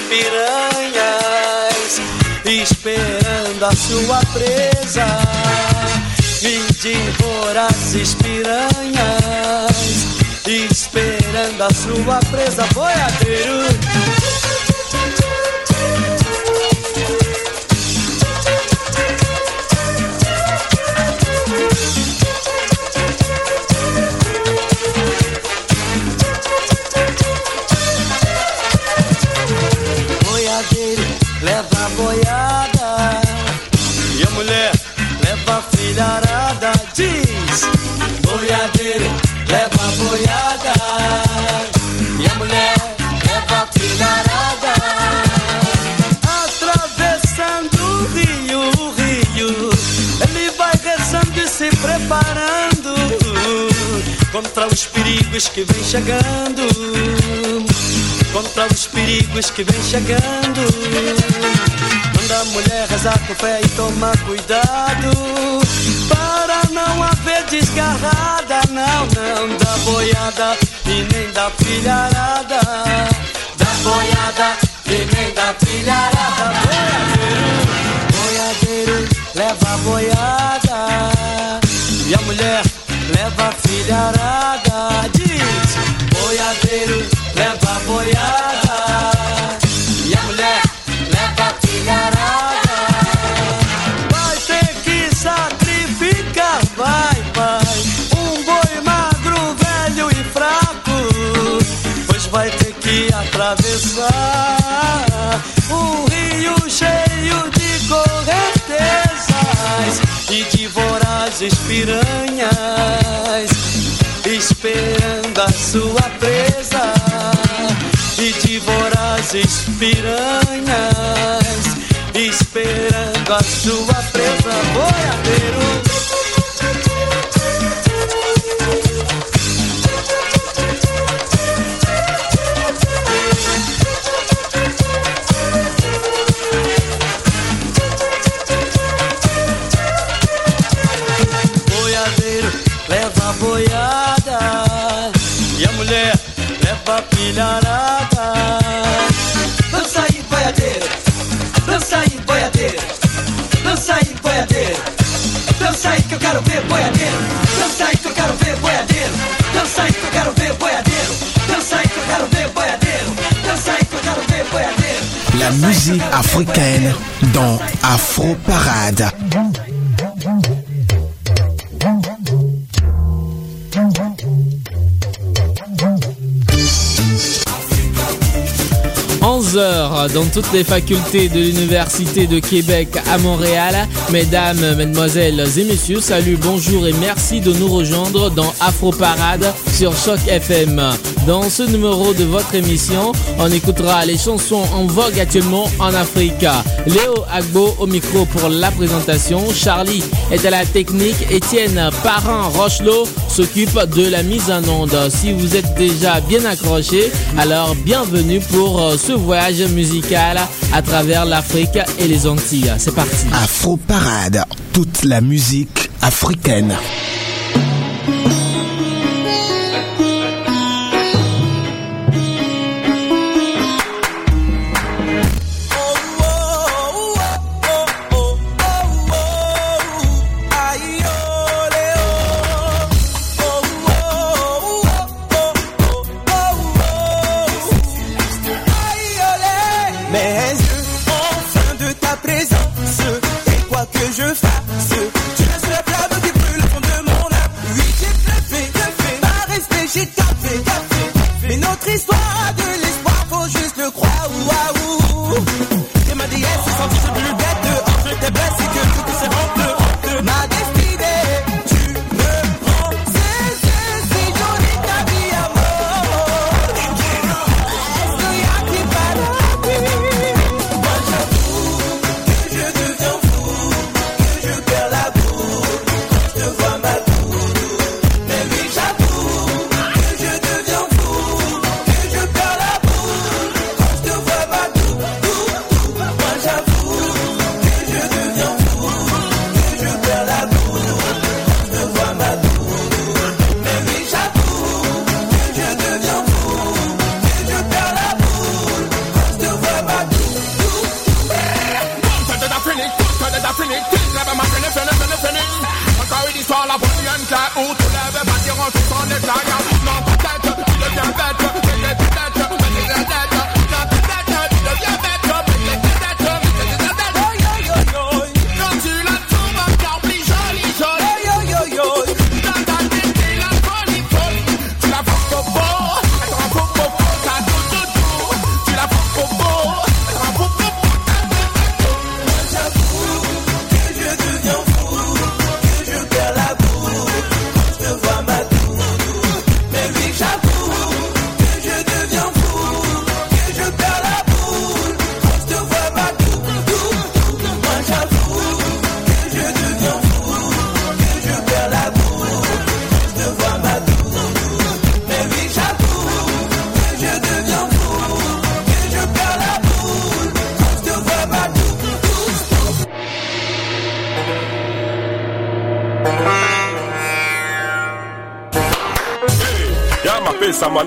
piranhas, esperando a sua presa. Vinde vorazes piranhas, esperando a sua presa. Boiadeiro, leva boiada. E a mulher leva filharada. Diz, boiadeiro, leva boiada. E a mulher leva filharada. Atravessando o rio, o rio. Ele vai rezando e se preparando contra os perigos que vem chegando contra os perigos que vem chegando. Manda a mulher rezar com fé e tomar cuidado para não haver desgarrada, não, não da boiada e nem da filharada, da boiada e nem da filharada. Boiadeiro, boiadeiro, leva a boiada e a mulher leva a filharada. Atravessar rio cheio de correntezas e de vorazes piranhas esperando a sua presa. E de vorazes piranhas esperando a sua presa. Boiadeiro africaine dans Afro Parade. dans toutes les facultés de l'Université de Québec à Montréal. Mesdames, Mesdemoiselles et Messieurs, salut, bonjour et merci de nous rejoindre dans Afro Parade sur Choc FM. Dans ce numéro de votre émission, on écoutera les chansons en vogue actuellement en Afrique. Léo Agbo au micro pour la présentation. Charlie est à la technique. Étienne Parent-Rochelot s'occupe de la mise en onde. Si vous êtes déjà bien accroché, alors bienvenue pour euh, ce voyage musical à travers l'Afrique et les Antilles. C'est parti. Afro Parade, toute la musique africaine.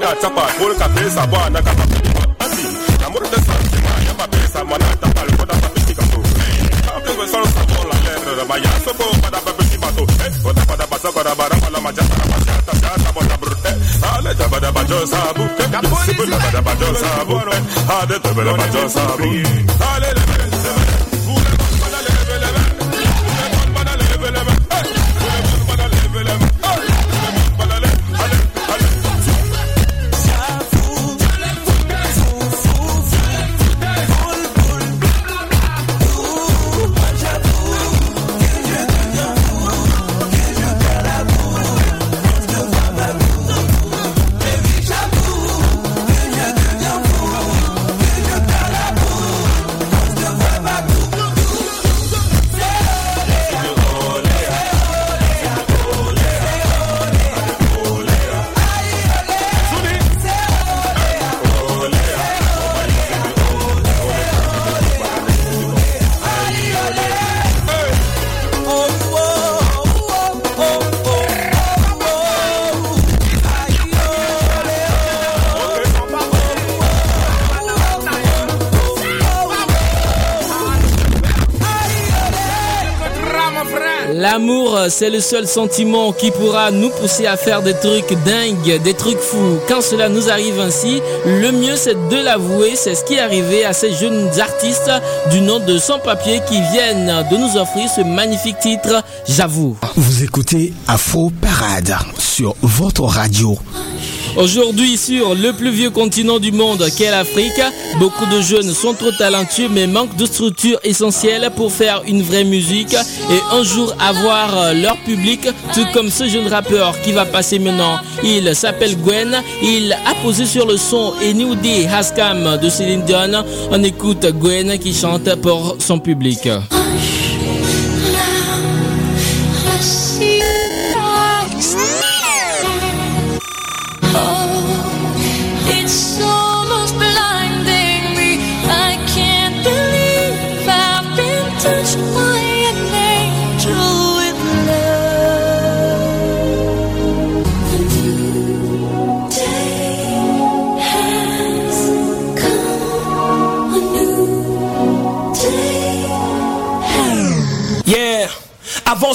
na chapa bol kabisa bwana kama basi na murte bola da bato bara ta ta ta brute. Ale c'est le seul sentiment qui pourra nous pousser à faire des trucs dingues, des trucs fous. Quand cela nous arrive ainsi, le mieux c'est de l'avouer. C'est ce qui est arrivé à ces jeunes artistes du nom de Sans Papier qui viennent de nous offrir ce magnifique titre, J'avoue. Vous écoutez Afro Parade sur votre radio Aujourd'hui, sur le plus vieux continent du monde qu'est l'Afrique, beaucoup de jeunes sont trop talentueux mais manquent de structure essentielle pour faire une vraie musique et un jour avoir leur public, tout comme ce jeune rappeur qui va passer maintenant. Il s'appelle Gwen, il a posé sur le son et Day Haskam de Céline Dion. On écoute Gwen qui chante pour son public.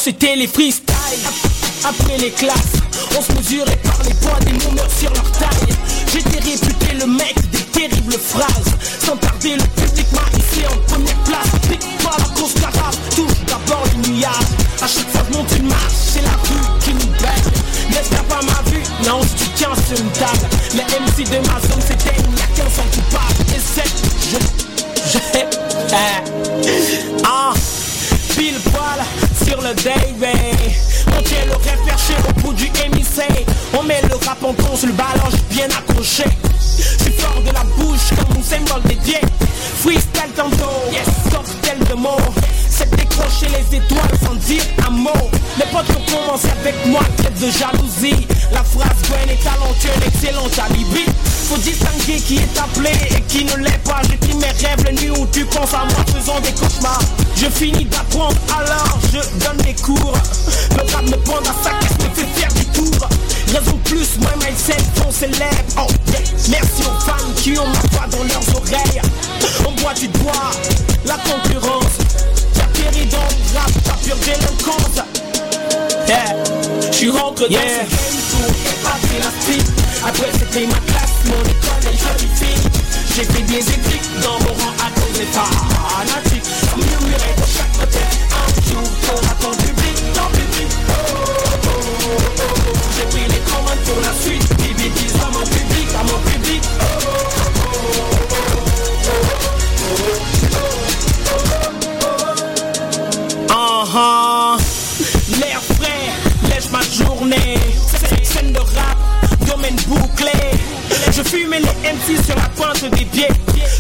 C'était les freestyles, après les classes, on se mesurait par les poids des moumeurs sur leur taille. J'étais réputé le mec des terribles phrases. Sans tarder, le public m'a ici en première place. Pique pas la course carafe, touche d'abord les nuages. À chaque fois que monte une marche, c'est la rue qui nous bête. N'espère pas ma vue, non, tu tiens sur une table. Les MC de ma zone s'éteignent, y'a qu'un sans coupable. Et c'est, je, je, le On tient le au bout du. On met le rap en con sur le balance bien accroché. C'est fort de la bouche comme un symbole dédié. Freestyle tantôt, yes, cocktail de mots. C'est décrocher les étoiles sans dire un mot. Les potes ont commencé avec moi, de jalousie. La phrase Gwen est talentueux, excellent alibi. Faut distinguer qui est appelé et qui ne l'est pas. J'écris mes rêves les nuits où tu penses à moi faisant des cauchemars. Je finis d'apprendre alors je donne des cours. Le rap me prend à sa caisse, me fait faire du tour? Raison plus, moi mindset, on s'élève. Oh Merci aux fans qui ont ma voix dans leurs oreilles. On boit du doigt, la concurrence. T'as dans le rap, ta pure délinquance. Yeah, je suis dans pour street. Après c'était ma classe, mon école et jolie fille. J'ai fait des dans mon rang à cause des fanatiques. Murmurait de chaque côté. Un jour, t'auras ton public, ton public. Oh, oh, oh, oh. J'ai pris les commandes pour la suite. Fumais les MC sur la pointe des pieds.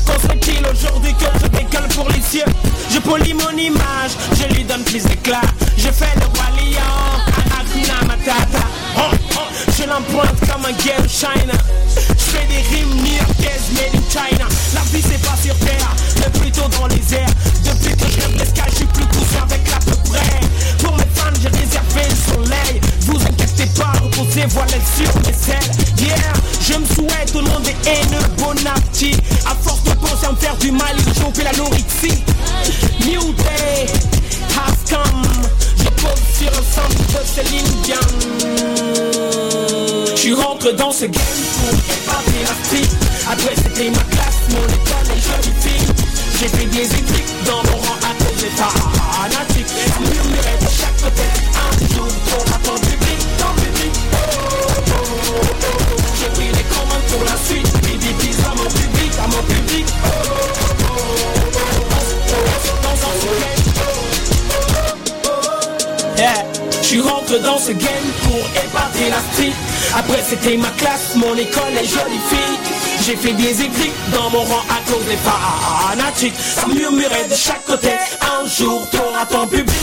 Construit-il aujourd'hui que je décolle pour les cieux? Je polis mon image, je lui donne plus d'éclat. Je fais le roi lion, Matata. Oh, oh, je l'emprunte comme un game China. Je fais des rimes new-yorkaises made in China. La vie c'est pas sur terre, mais plutôt dans les airs. Depuis que je rêve voilez sur mes selles. Yeah, je me souhaite au nom des haineux bon appétit. À force de penser à me faire du mal, ils choper la nourriture. New day has come. Je pose sur un sample de Céline Dion. Je rentre dans ce game pour épater la street. Après c'était ma classe, mon école et jolie fille. J'ai fait des écrits dans mon rang à cause des fanatiques. Murmurer de chaque côté, un jour public, ton public. J'ai pris les commandes pour la suite. Bibi, bis à mon public, à mon public. Je suis rentré dans ce game pour épater la street Après c'était ma classe, mon école et jolie fille J'ai fait des écrits dans mon rang à cause des fanatiques Ça murmurait de chaque côté Un jour t'auras ton public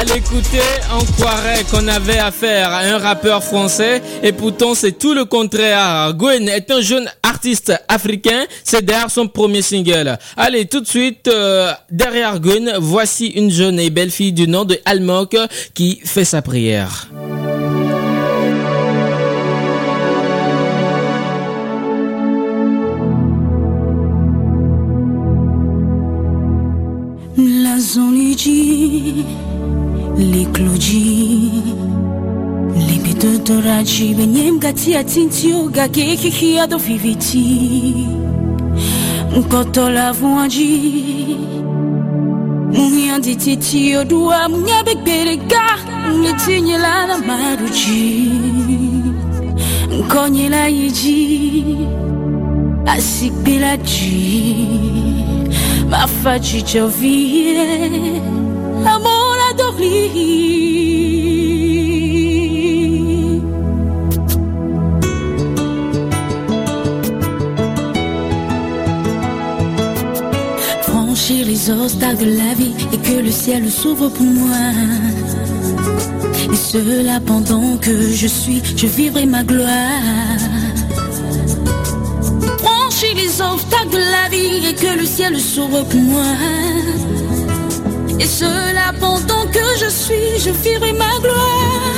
À l'écouter, on croirait qu'on avait affaire à un rappeur français et pourtant c'est tout le contraire. Gwen est un jeune artiste africain, c'est derrière son premier single. Allez, tout de suite, euh, derrière Gwen, voici une jeune et belle fille du nom de Almok qui fait sa prière. La zoniji, likluji, libidodoraji, benyem gati atintio, gake kiki ado viviti, mkoto la vuanji, munyandi titi odua, munyabe berega, mletinye la la maruji, mkonye la yiji, asikbelaji. Ma Franchir les obstacles de la vie et que le ciel s'ouvre pour moi. Et cela pendant que je suis, je vivrai ma gloire. Franchir les obstacles de la vie et que le ciel s'ouvre pour moi. Et cela pendant que je suis, je vivrai ma gloire.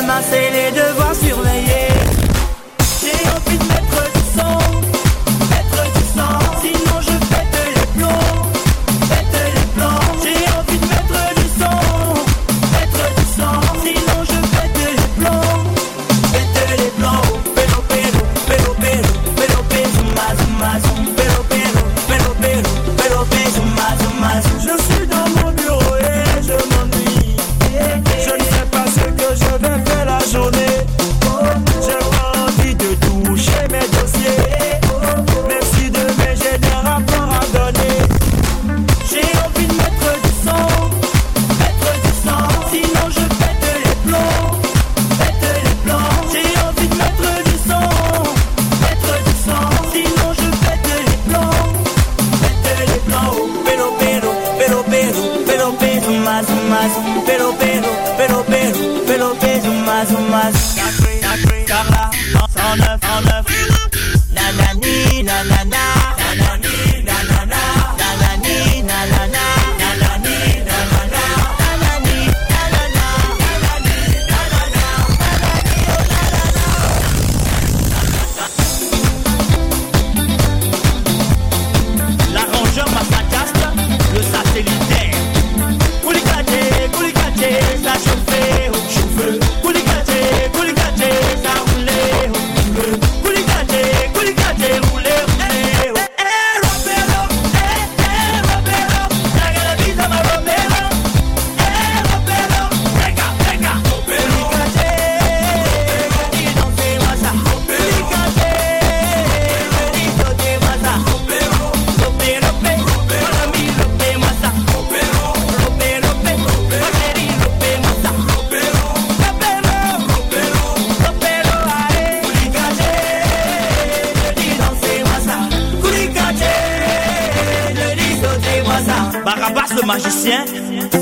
alma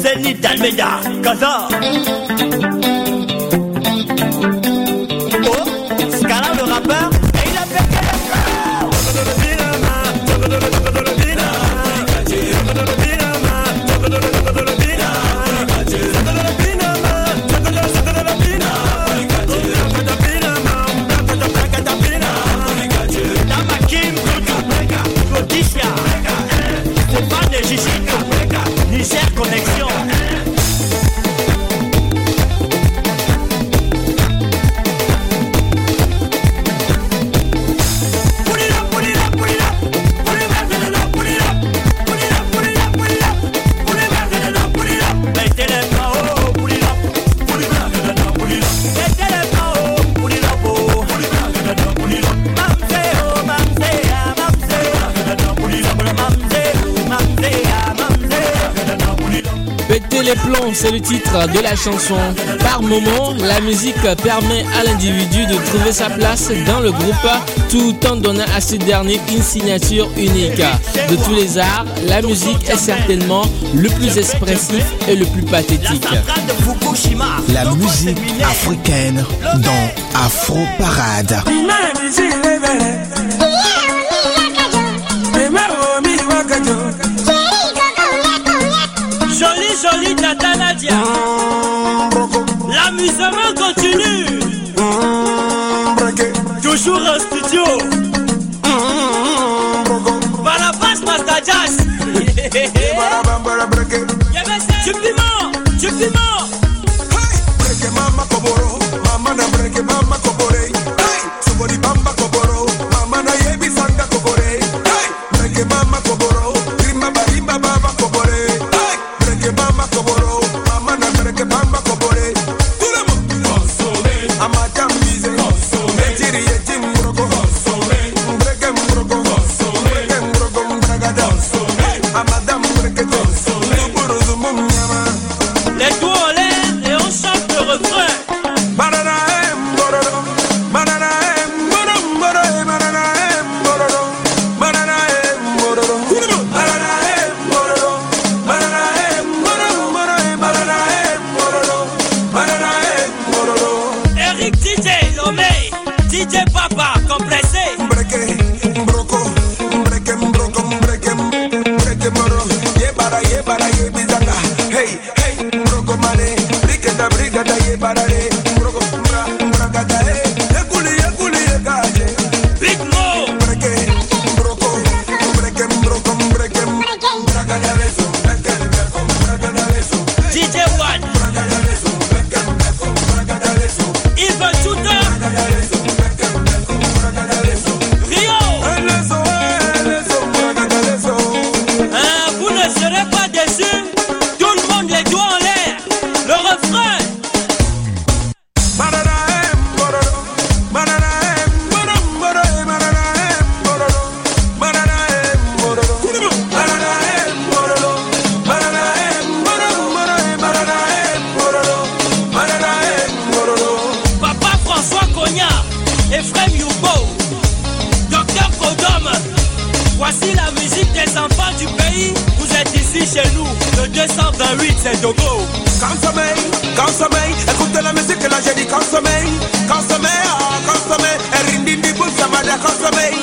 Send it down, me da, cause c'est le titre de la chanson. Par moments, la musique permet à l'individu de trouver sa place dans le groupe tout en donnant à ce dernier une signature unique. De tous les arts, la musique est certainement le plus expressif et le plus pathétique. La musique africaine dans Afro Parade. L'amusement continue. Toujours en studio. Barabas Matajas. Ben, ben, tu me consommé, consommé, consommé, et rindindi pour sa mada consommé.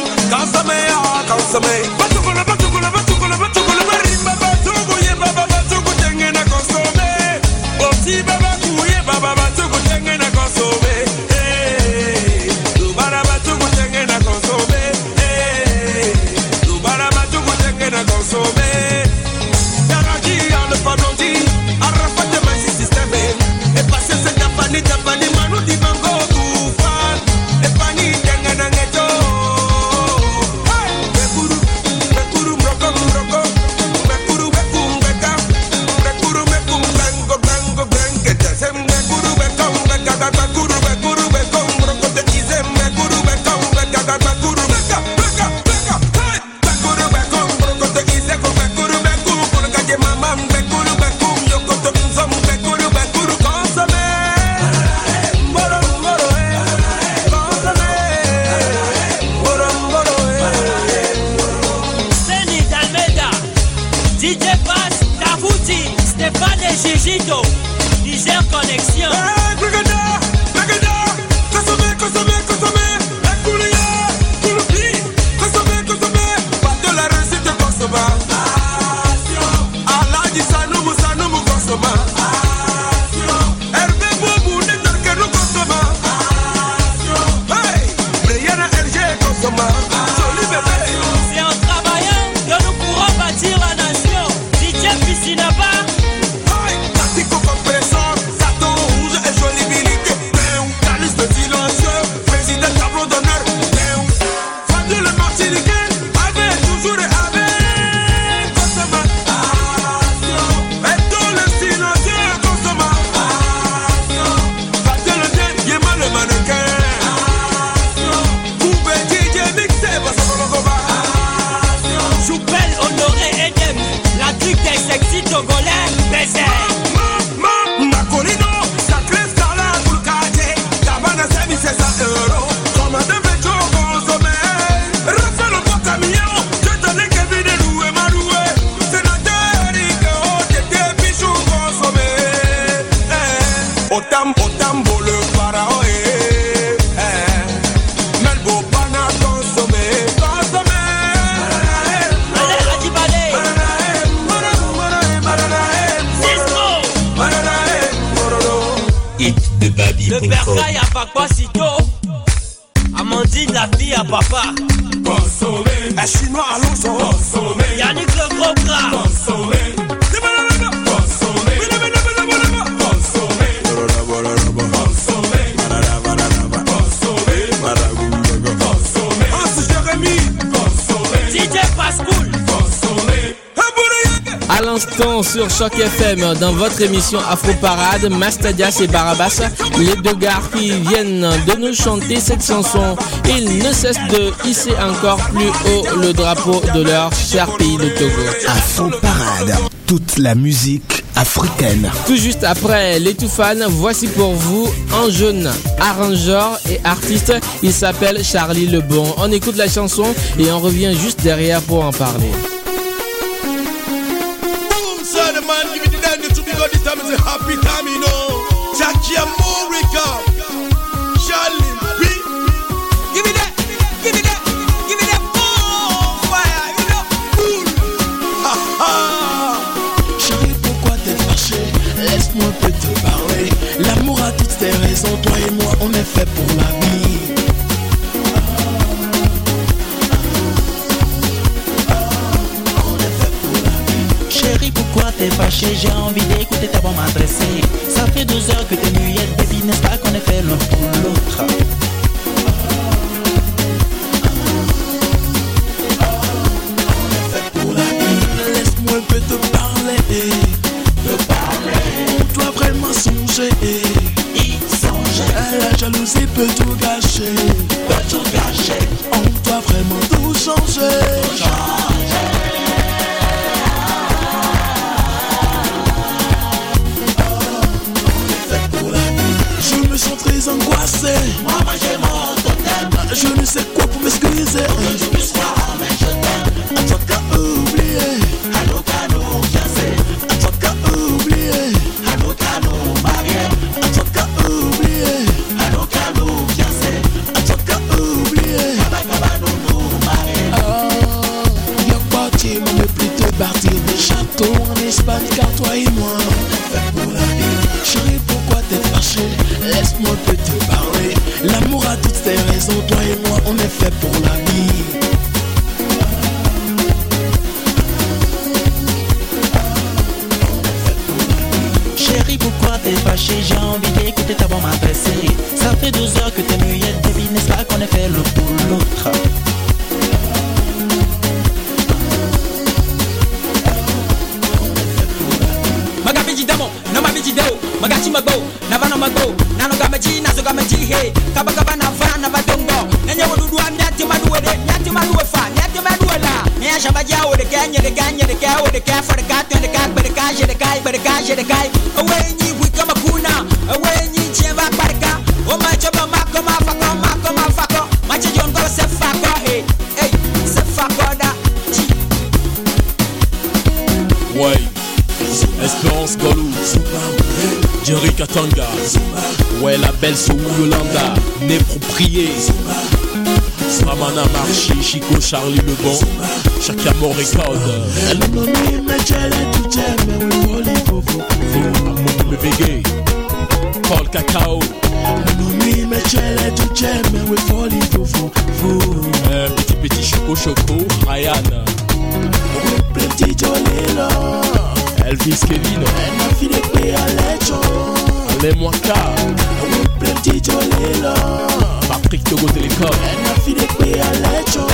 Choc FM dans votre émission Afro Parade, Mastadias et Barabas, les deux gars qui viennent de nous chanter cette chanson. Ils ne cessent de hisser encore plus haut le drapeau de leur cher pays de Togo. Afro Parade, toute la musique africaine. Tout juste après les Toufans, voici pour vous un jeune arrangeur et artiste. Il s'appelle Charlie Lebon. On écoute la chanson et on revient juste derrière pour en parler. J'ai envie d'écouter ta bande m'adresser. Ça fait 12 heures que t'es nanogameji nazogamejihe kabagaba nava nabadongo nenyewoduduwa Jerry Katanga. Ouais la belle Sou Yolanda. Né proprié Samana Marchi Chico Charlie Le Bon. Chakamo Record Mami mechele tucheme we woli fofo Amour me bégué Paul Cacao. Un petit petit Choco Choco Ryan. Petit Elvis l'écho Les Mwaka. Patrick Togo Télécom. La fille de paix à l'écho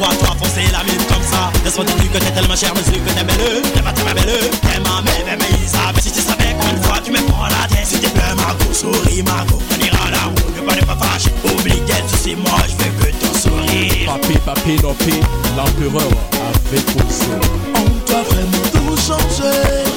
Pourquoi toi foncer la mine comme ça. Laisse-moi te dire que t'es tellement cher, celui que t'aimes le T'es pas tellement belle, t'es ma mère, mais Mais si tu savais combien de fois tu me prends la tête. Si t'es plein Margot, souris Margot On ira là où ne pas ne pas fâcher Oublie qu'elle c'est moi, je veux que ton sourire. Papé, papé, nopé L'empereur avait posé On doit vraiment tout changer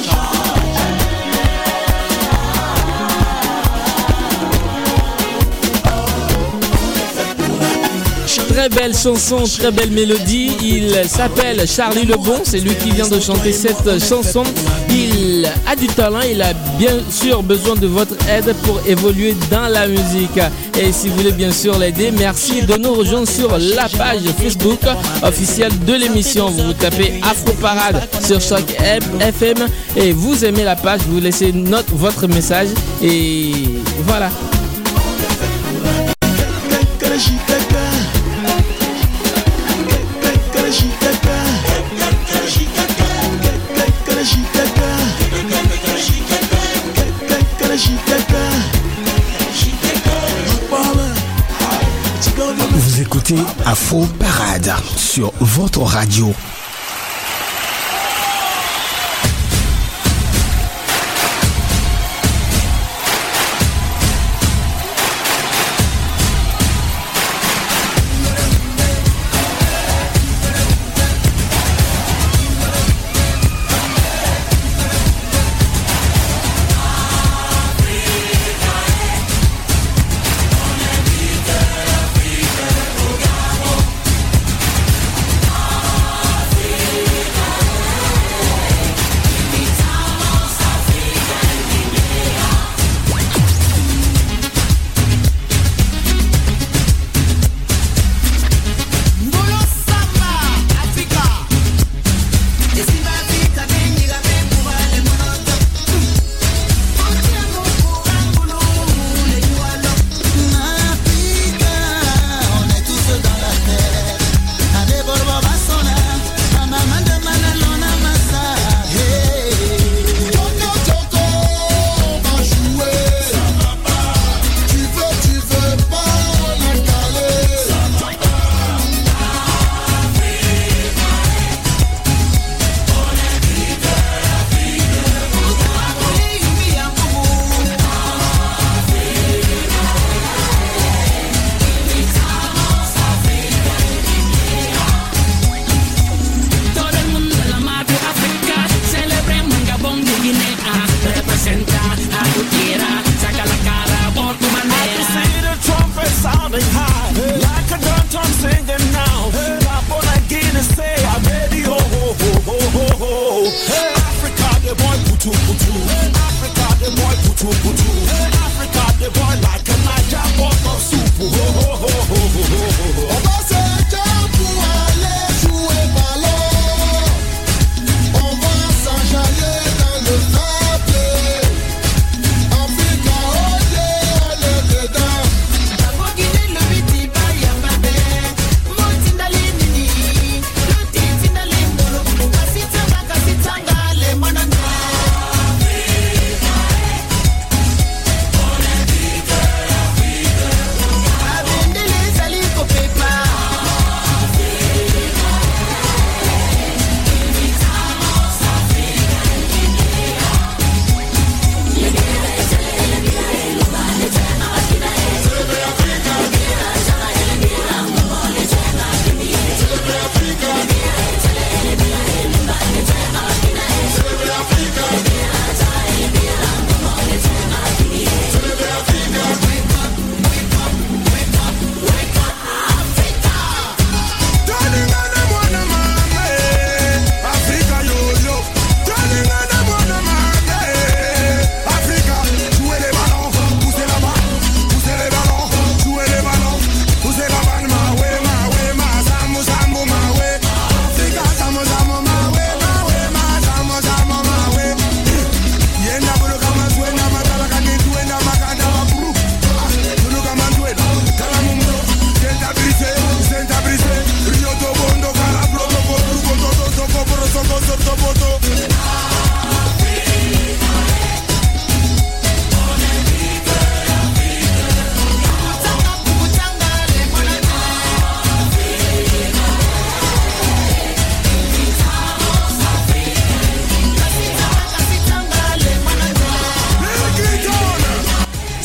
Très belle chanson, très belle mélodie. Il s'appelle Charlie Lebon, c'est lui qui vient de chanter cette chanson. Il a du talent, il a bien sûr besoin de votre aide pour évoluer dans la musique. Et si vous voulez bien sûr l'aider, merci de nous rejoindre sur la page Facebook officielle de l'émission. Vous tapez Afro Parade sur Choc FM et vous aimez la page, vous laissez note votre message et voilà. Afro Parade sur votre radio.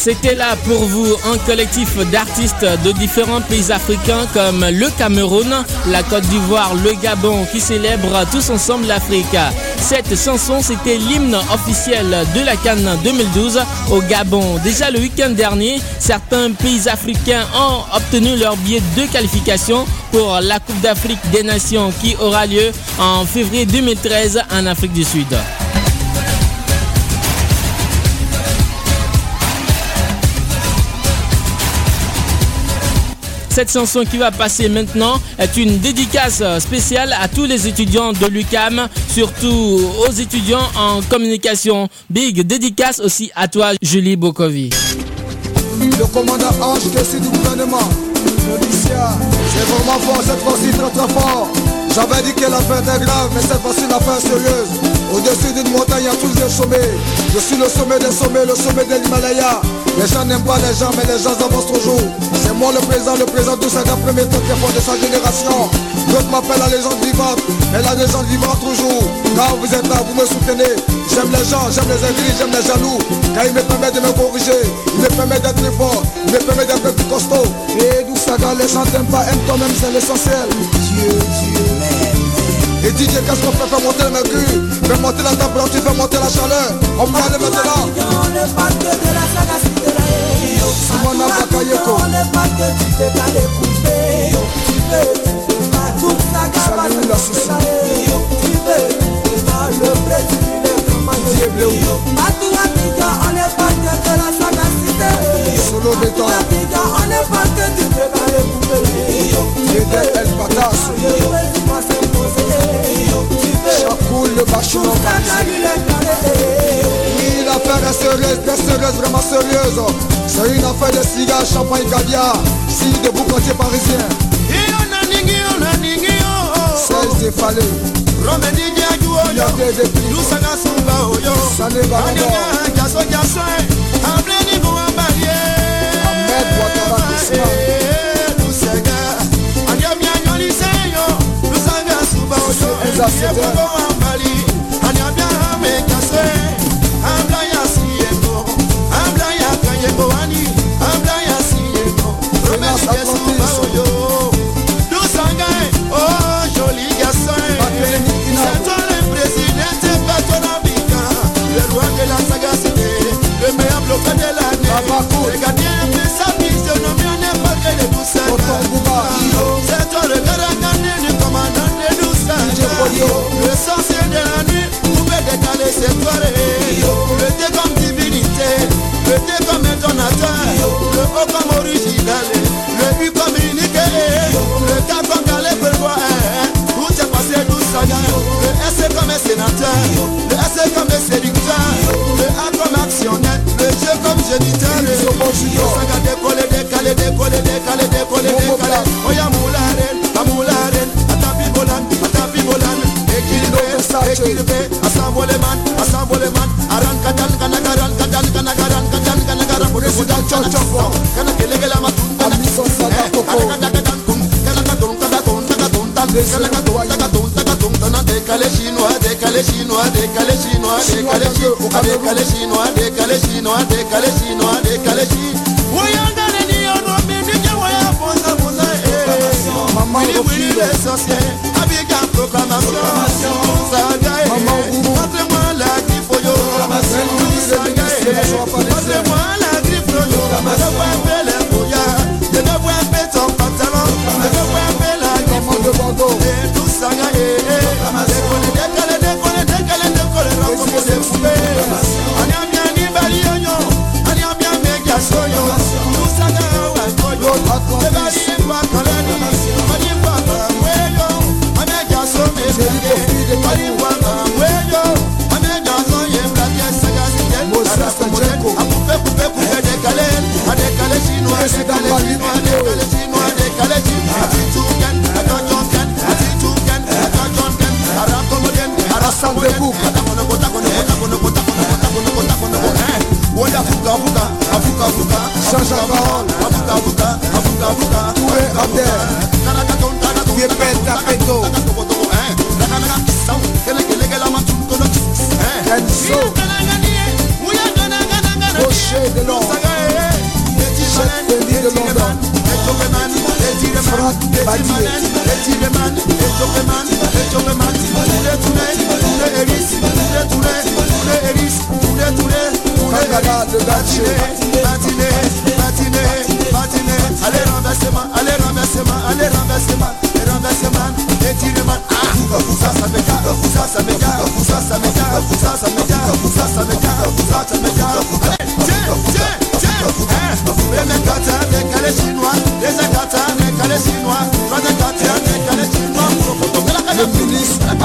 C'était là pour vous un collectif d'artistes de différents pays africains comme le Cameroun, la Côte d'Ivoire, le Gabon qui célèbrent tous ensemble l'Afrique. Cette chanson, c'était l'hymne officiel de la Cannes 2012 au Gabon. Déjà le week-end dernier, certains pays africains ont obtenu leur billet de qualification pour la Coupe d'Afrique des Nations qui aura lieu en février 2013 en Afrique du Sud. Cette chanson qui va passer maintenant est une dédicace spéciale à tous les étudiants de l'UCAM, surtout aux étudiants en communication. Big dédicace aussi à toi, Julie Bokovi. Le commandant Ange c'est du gouvernement. c'est vraiment fort, cette fois-ci très très fort. J'avais dit que l'affaire était grave, mais cette fois-ci l'affaire est sérieuse. Au-dessus d'une montagne, il y a tous sommets. Je suis le sommet des sommets, le sommet de l'Himalaya. Les gens n'aiment pas les gens, mais les gens avancent toujours. C'est moi le président, le président de cette premier temps qui est de sa génération. D'autres m'appellent la légende vivante, mais la légende vivante toujours. Quand vous êtes là, vous me soutenez. J'aime les gens, j'aime les aigris, j'aime les jaloux. Car il me permet de me corriger, il me permet d'être plus fort, il me permet d'être plus costaud. Et d'où ça, les gens t'aiment pas, aime toi-même, c'est l'essentiel. Dieu, Dieu m'aime. Et DJ, qu'est-ce qu'on fait Faire monter le mercure, faire monter la température, faire monter la chaleur. On peut aller maintenant. Simona Bakayeko Salut la Simona Bakayoko Salut la Sissi Dieu Solo Beta Dieu El Patas Chapoul le Bachon Est sérieuse, sérieuse, vraiment sérieuse. C'est une affaire de cigares, champagne, caviar. Si de vous quartier parisien des falais Romedi Diadou Oyo Lusanga Sumba Oyo Sané Barondo Jaso Jaso Ableni Bouambaye Ahmed Ouattara Kousma Lusanga Anyami Anyoli Seyo Lusanga Sumba Oyo Yebo Bouambali Anyami loka de l'année Les gardiens de sa physionomie n'est pas que les poussins C'est toi le caracane du commandant des douze Le sorcier de la nuit pouvait décaler ses soirées Le thé comme divinité, le thé comme un donateur. Le haut comme original ṣe ti tẹ́lẹ̀. yóò fẹ́ ka dékọ́lé dékalé dékọ́lé dékalé dékọ́lé dékalé. ọ̀yà múlá rẹ̀ amúlá rẹ̀ àtàbí bọ́lá àtàbí bọ́lá rẹ̀. ekiribe ekiribe asanboleman asanboleman arankadal kanagaran kadal kanagaran kadal kanagaran. oníṣẹ́ ìdájọ́ bọ̀ kana kelekele ma tún. a ní sọ sábà kọ́kọ́. kana kadakadakun kana kadun kadakun kadakun tan kana kadun. Décalé chinois, décalé chinois, décalé chinois, décalé chinois, décalé chinois, décalé chinois, décalé chinois, décalé chinois. Oyangale ni ono mimi waya bonza bonza eh. Maman Wili les sorciers, Abidjan proclamation. Saga eh. Montrez-moi la griffe yo. Saga eh. Montrez-moi la griffe yo. Je vois un peu les brouillards. Je ne vois un peu ton pantalon. Je vois un peu la griffe. Et décolle, raconte des Change la afuka fuka. Tout est à terre. Tu es bête à péto. Kenzo. Rocher de Londres. Chef Denis de London. Franck Badier. Kangala de Gaché. Allez renversement, allez renversement, allez renversement, allez renversement, étirement. Ah, ça ça me ça ça me ça ça me ça ça me ça ça me ça ça me.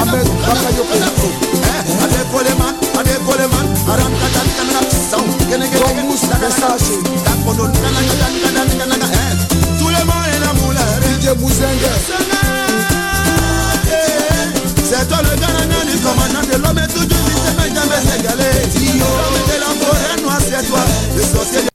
Les. Le Sound, Domous Versace. Tout le monde est la moulin. DJ Mouzengue. C'est toi le gagnant du commandant de l'homme et tout du vite, mais jamais égalé. L'homme de la forêt noire, c'est toi, le sorcier.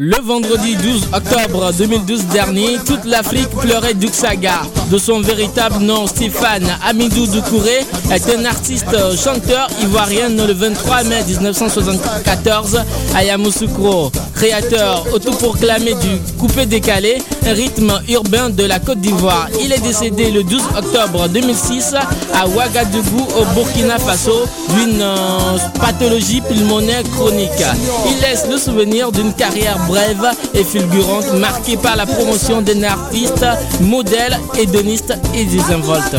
Le vendredi 12 octobre 2012 dernier, toute l'Afrique pleurait Duxaga. De son véritable nom, Stéphane Amidou Doucouré est un artiste chanteur ivoirien le 23 mai 1974 à Yamoussoukro, créateur autoproclamé du coupé décalé, un rythme urbain de la Côte d'Ivoire. Il est décédé le 12 octobre 2006 à Ouagadougou au Burkina Faso d'une euh, pathologie pulmonaire chronique. Il laisse le souvenir d'une carrière brève et fulgurante marquée par la promotion d'un artiste, modèle, hédoniste et désinvolte.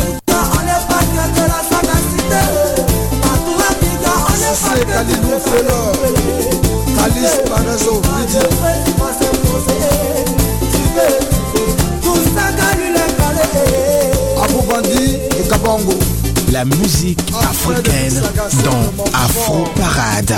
La musique africaine dans Afro Parade.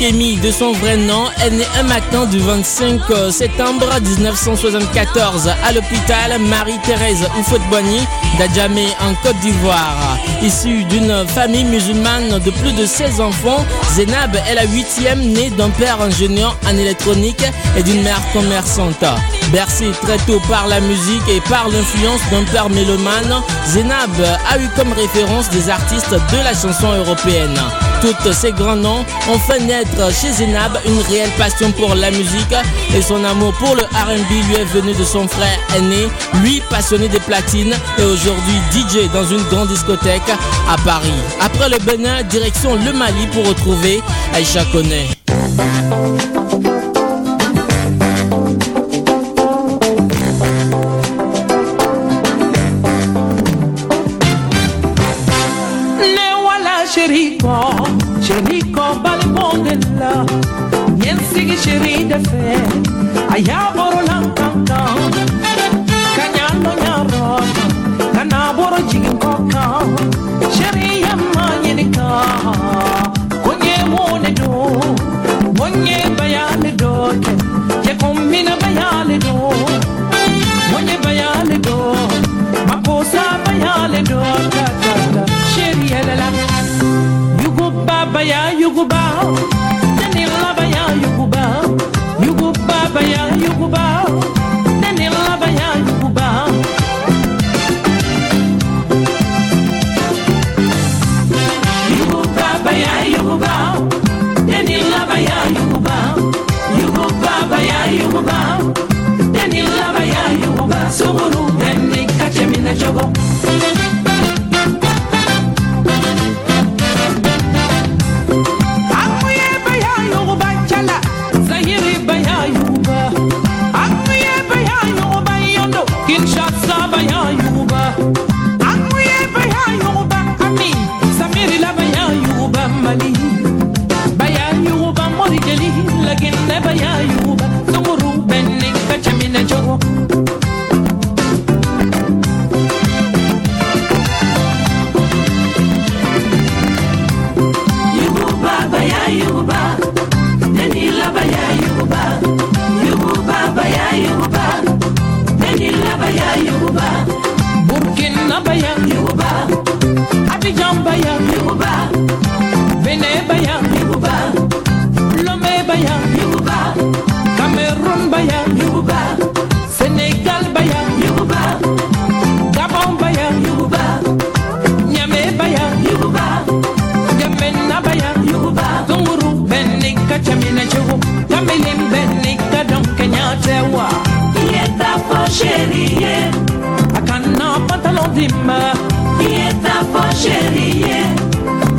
Olukemi de son vrai nom est née un matin du 25 septembre 1974 à l'hôpital Marie-Thérèse Oufouet-Boigny d'Adjamé en Côte d'Ivoire. Issue d'une famille musulmane de plus de 16 enfants, Zénab est la huitième née d'un père ingénieur en électronique et d'une mère commerçante. Bercée très tôt par la musique et par l'influence d'un père mélomane, Zénab a eu comme référence des artistes de la chanson européenne. Tous ces grands noms ont fait naître chez Zénab une réelle passion pour la musique et son amour pour le R&B lui est venu de son frère aîné, lui passionné des platines et aujourd'hui DJ dans une grande discothèque à Paris. Après le Bénin, direction le Mali pour retrouver Aïcha Kone. Ja,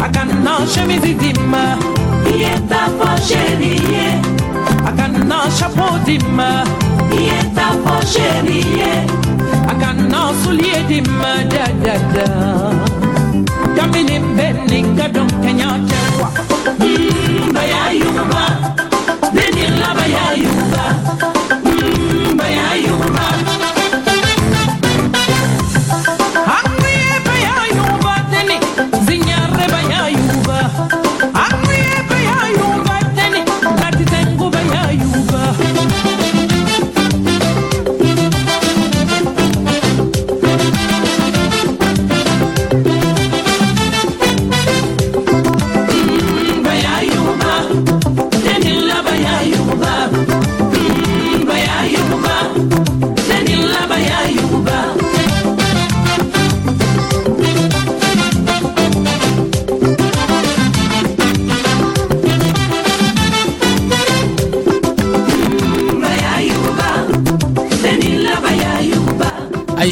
akaninaosha mizizima ietaposherie akaninaosha podima ietaposherie akaninaosuliedima dadada kaminimbeninkadon kenyatekwa mba ya yumba. Benilaba ya yumba? Mba ya yumba.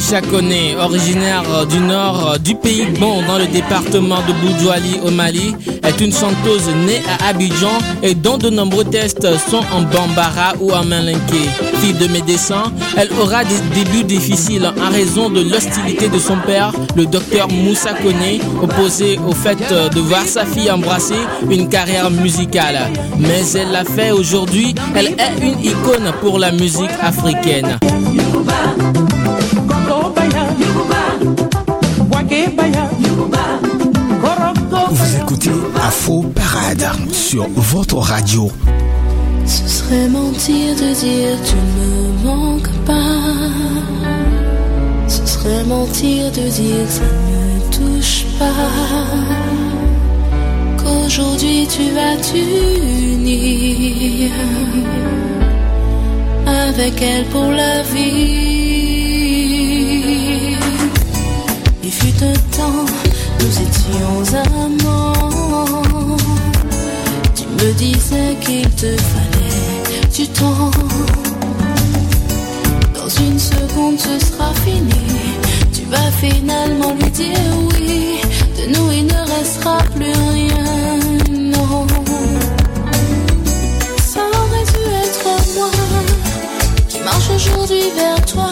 Aïcha Kone, originaire du nord du pays Bon dans le département de Boudjouali au Mali, est une chanteuse née à Abidjan et dont de nombreux tests sont en bambara ou en malinké. Fille de médecin, elle aura des débuts difficiles en raison de l'hostilité de son père, le docteur Moussa Kone, opposé au fait de voir sa fille embrasser une carrière musicale. Mais elle l'a fait aujourd'hui, elle est une icône pour la musique africaine. Afro Parade sur votre radio. Ce serait mentir de dire tu me manques pas. Ce serait mentir de dire ça ne touche pas. Qu'aujourd'hui tu vas t'unir avec elle pour la vie. Il fut un temps, nous étions amants. Me disais qu'il te fallait du temps. Dans une seconde, ce sera fini. Tu vas finalement lui dire oui. De nous, il ne restera plus rien. Non. Ça aurait dû être moi qui marche aujourd'hui vers toi.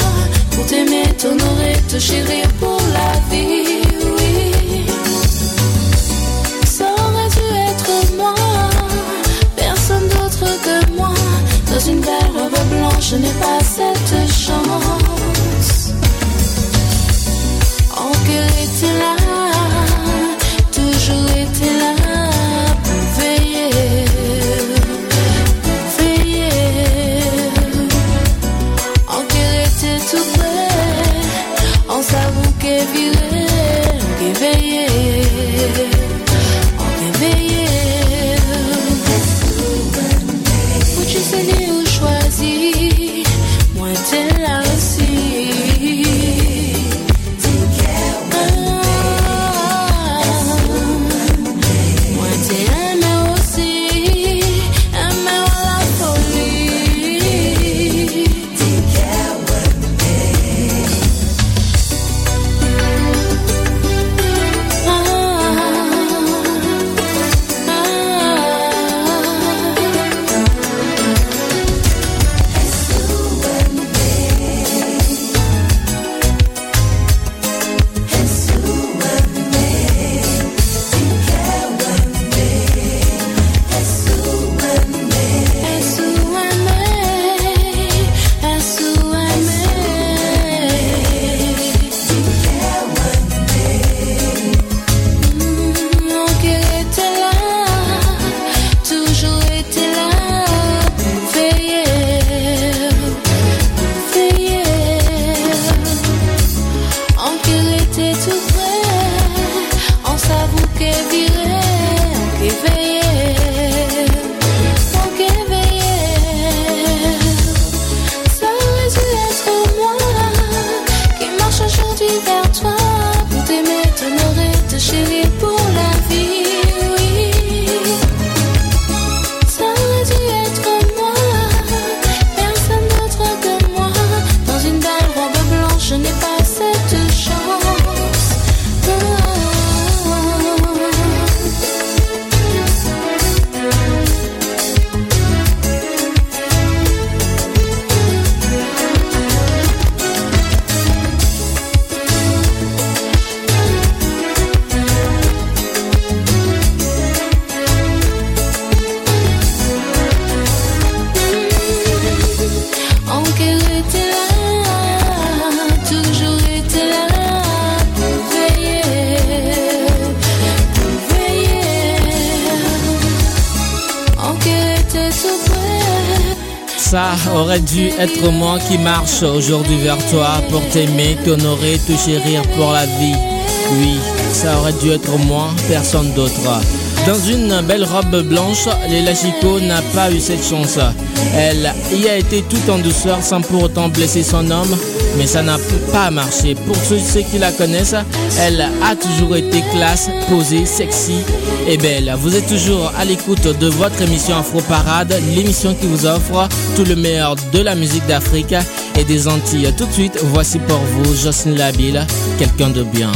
Pour t'aimer, t'honorer, te chérir pour la vie. Je n'ai pas cette chance. En cœur était Ça aurait dû être moi qui marche aujourd'hui vers toi pour t'aimer, t'honorer, te chérir pour la vie. Oui, ça aurait dû être moi, personne d'autre. Dans une belle robe blanche, Léla Chico n'a pas eu cette chance. Elle y a été tout en douceur sans pour autant blesser son homme, mais ça n'a pas marché. Pour ceux, qui la connaissent, elle a toujours été classe, posée, sexy et belle. Vous êtes toujours à l'écoute de votre émission Afro Parade, l'émission qui vous offre tout le meilleur de la musique d'Afrique et des Antilles. Tout de suite, voici pour vous Jocelyne Labille, quelqu'un de bien.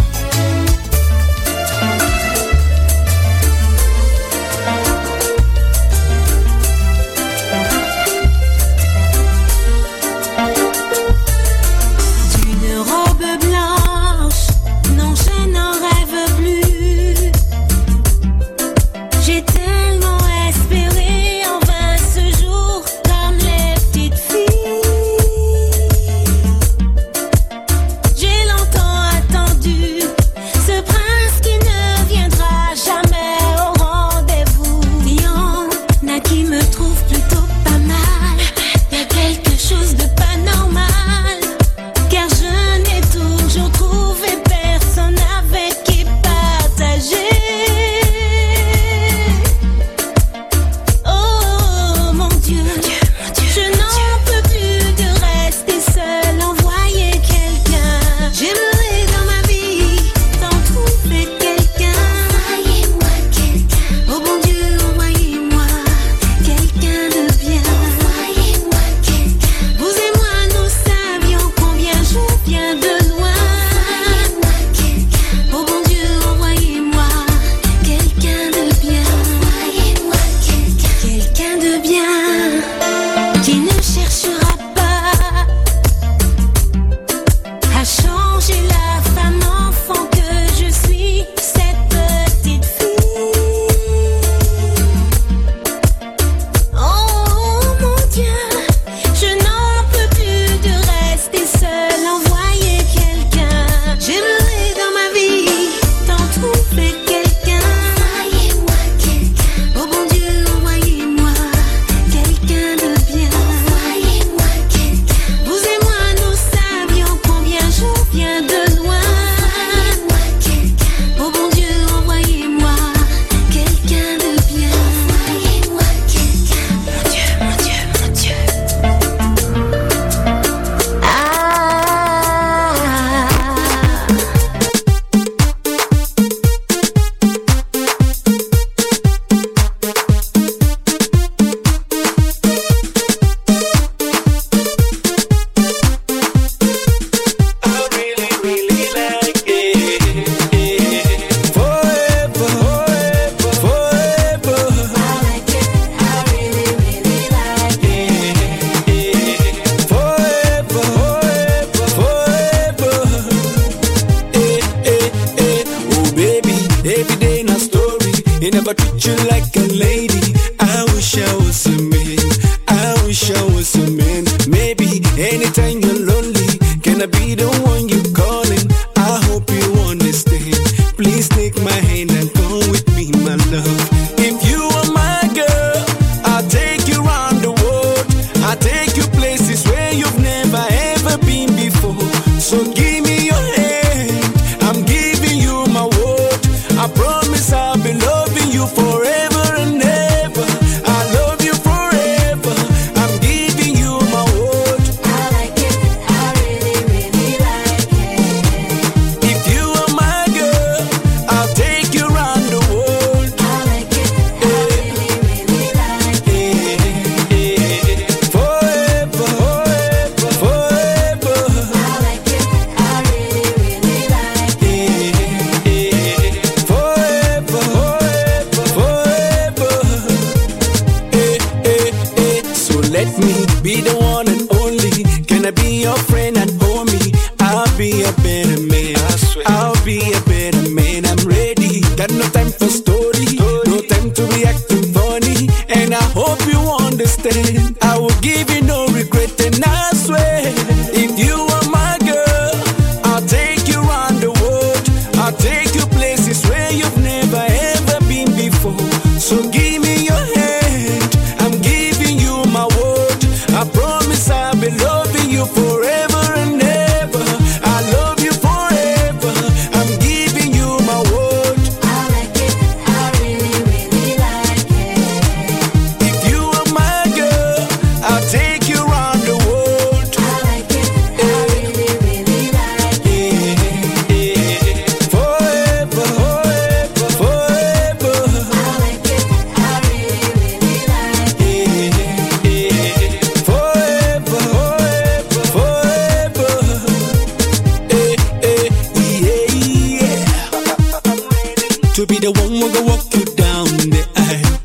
To be the one who go walk you down the aisle.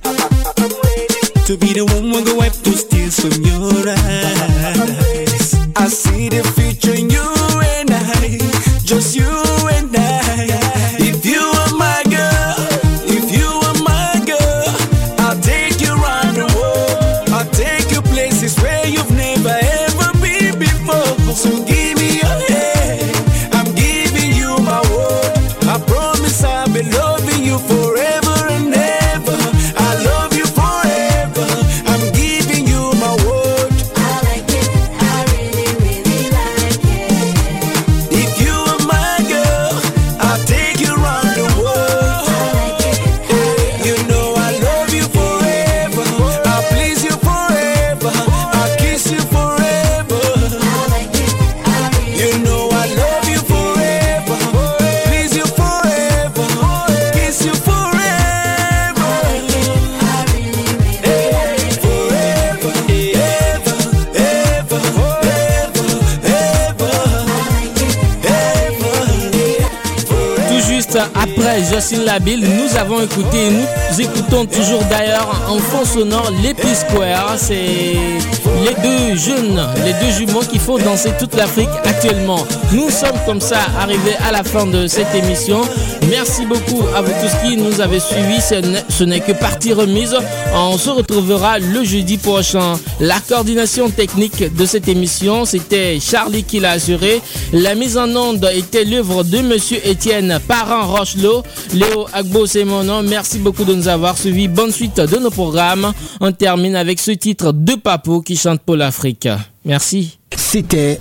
To be the one who go wipe those tears from your eyes. I see the future in you and I. Just you. Nous avons écouté nous écoutons toujours d'ailleurs en fond sonore les P-Square. C'est les deux jeunes, les deux jumeaux qui font danser toute l'Afrique actuellement. Nous sommes comme ça arrivés à la fin de cette émission. Merci beaucoup à vous tous qui nous avez suivis. Ce n'est que partie remise. On se retrouvera le jeudi prochain. La coordination technique de cette émission, c'était Charlie qui l'a assuré. La mise en onde était l'œuvre de Monsieur Étienne Parent Rochelot. Léo Agbo, c'est mon nom. Merci beaucoup de nous avoir suivis. Bonne suite de nos programmes. On termine avec ce titre de Papo qui chante pour l'Afrique. Merci. C'était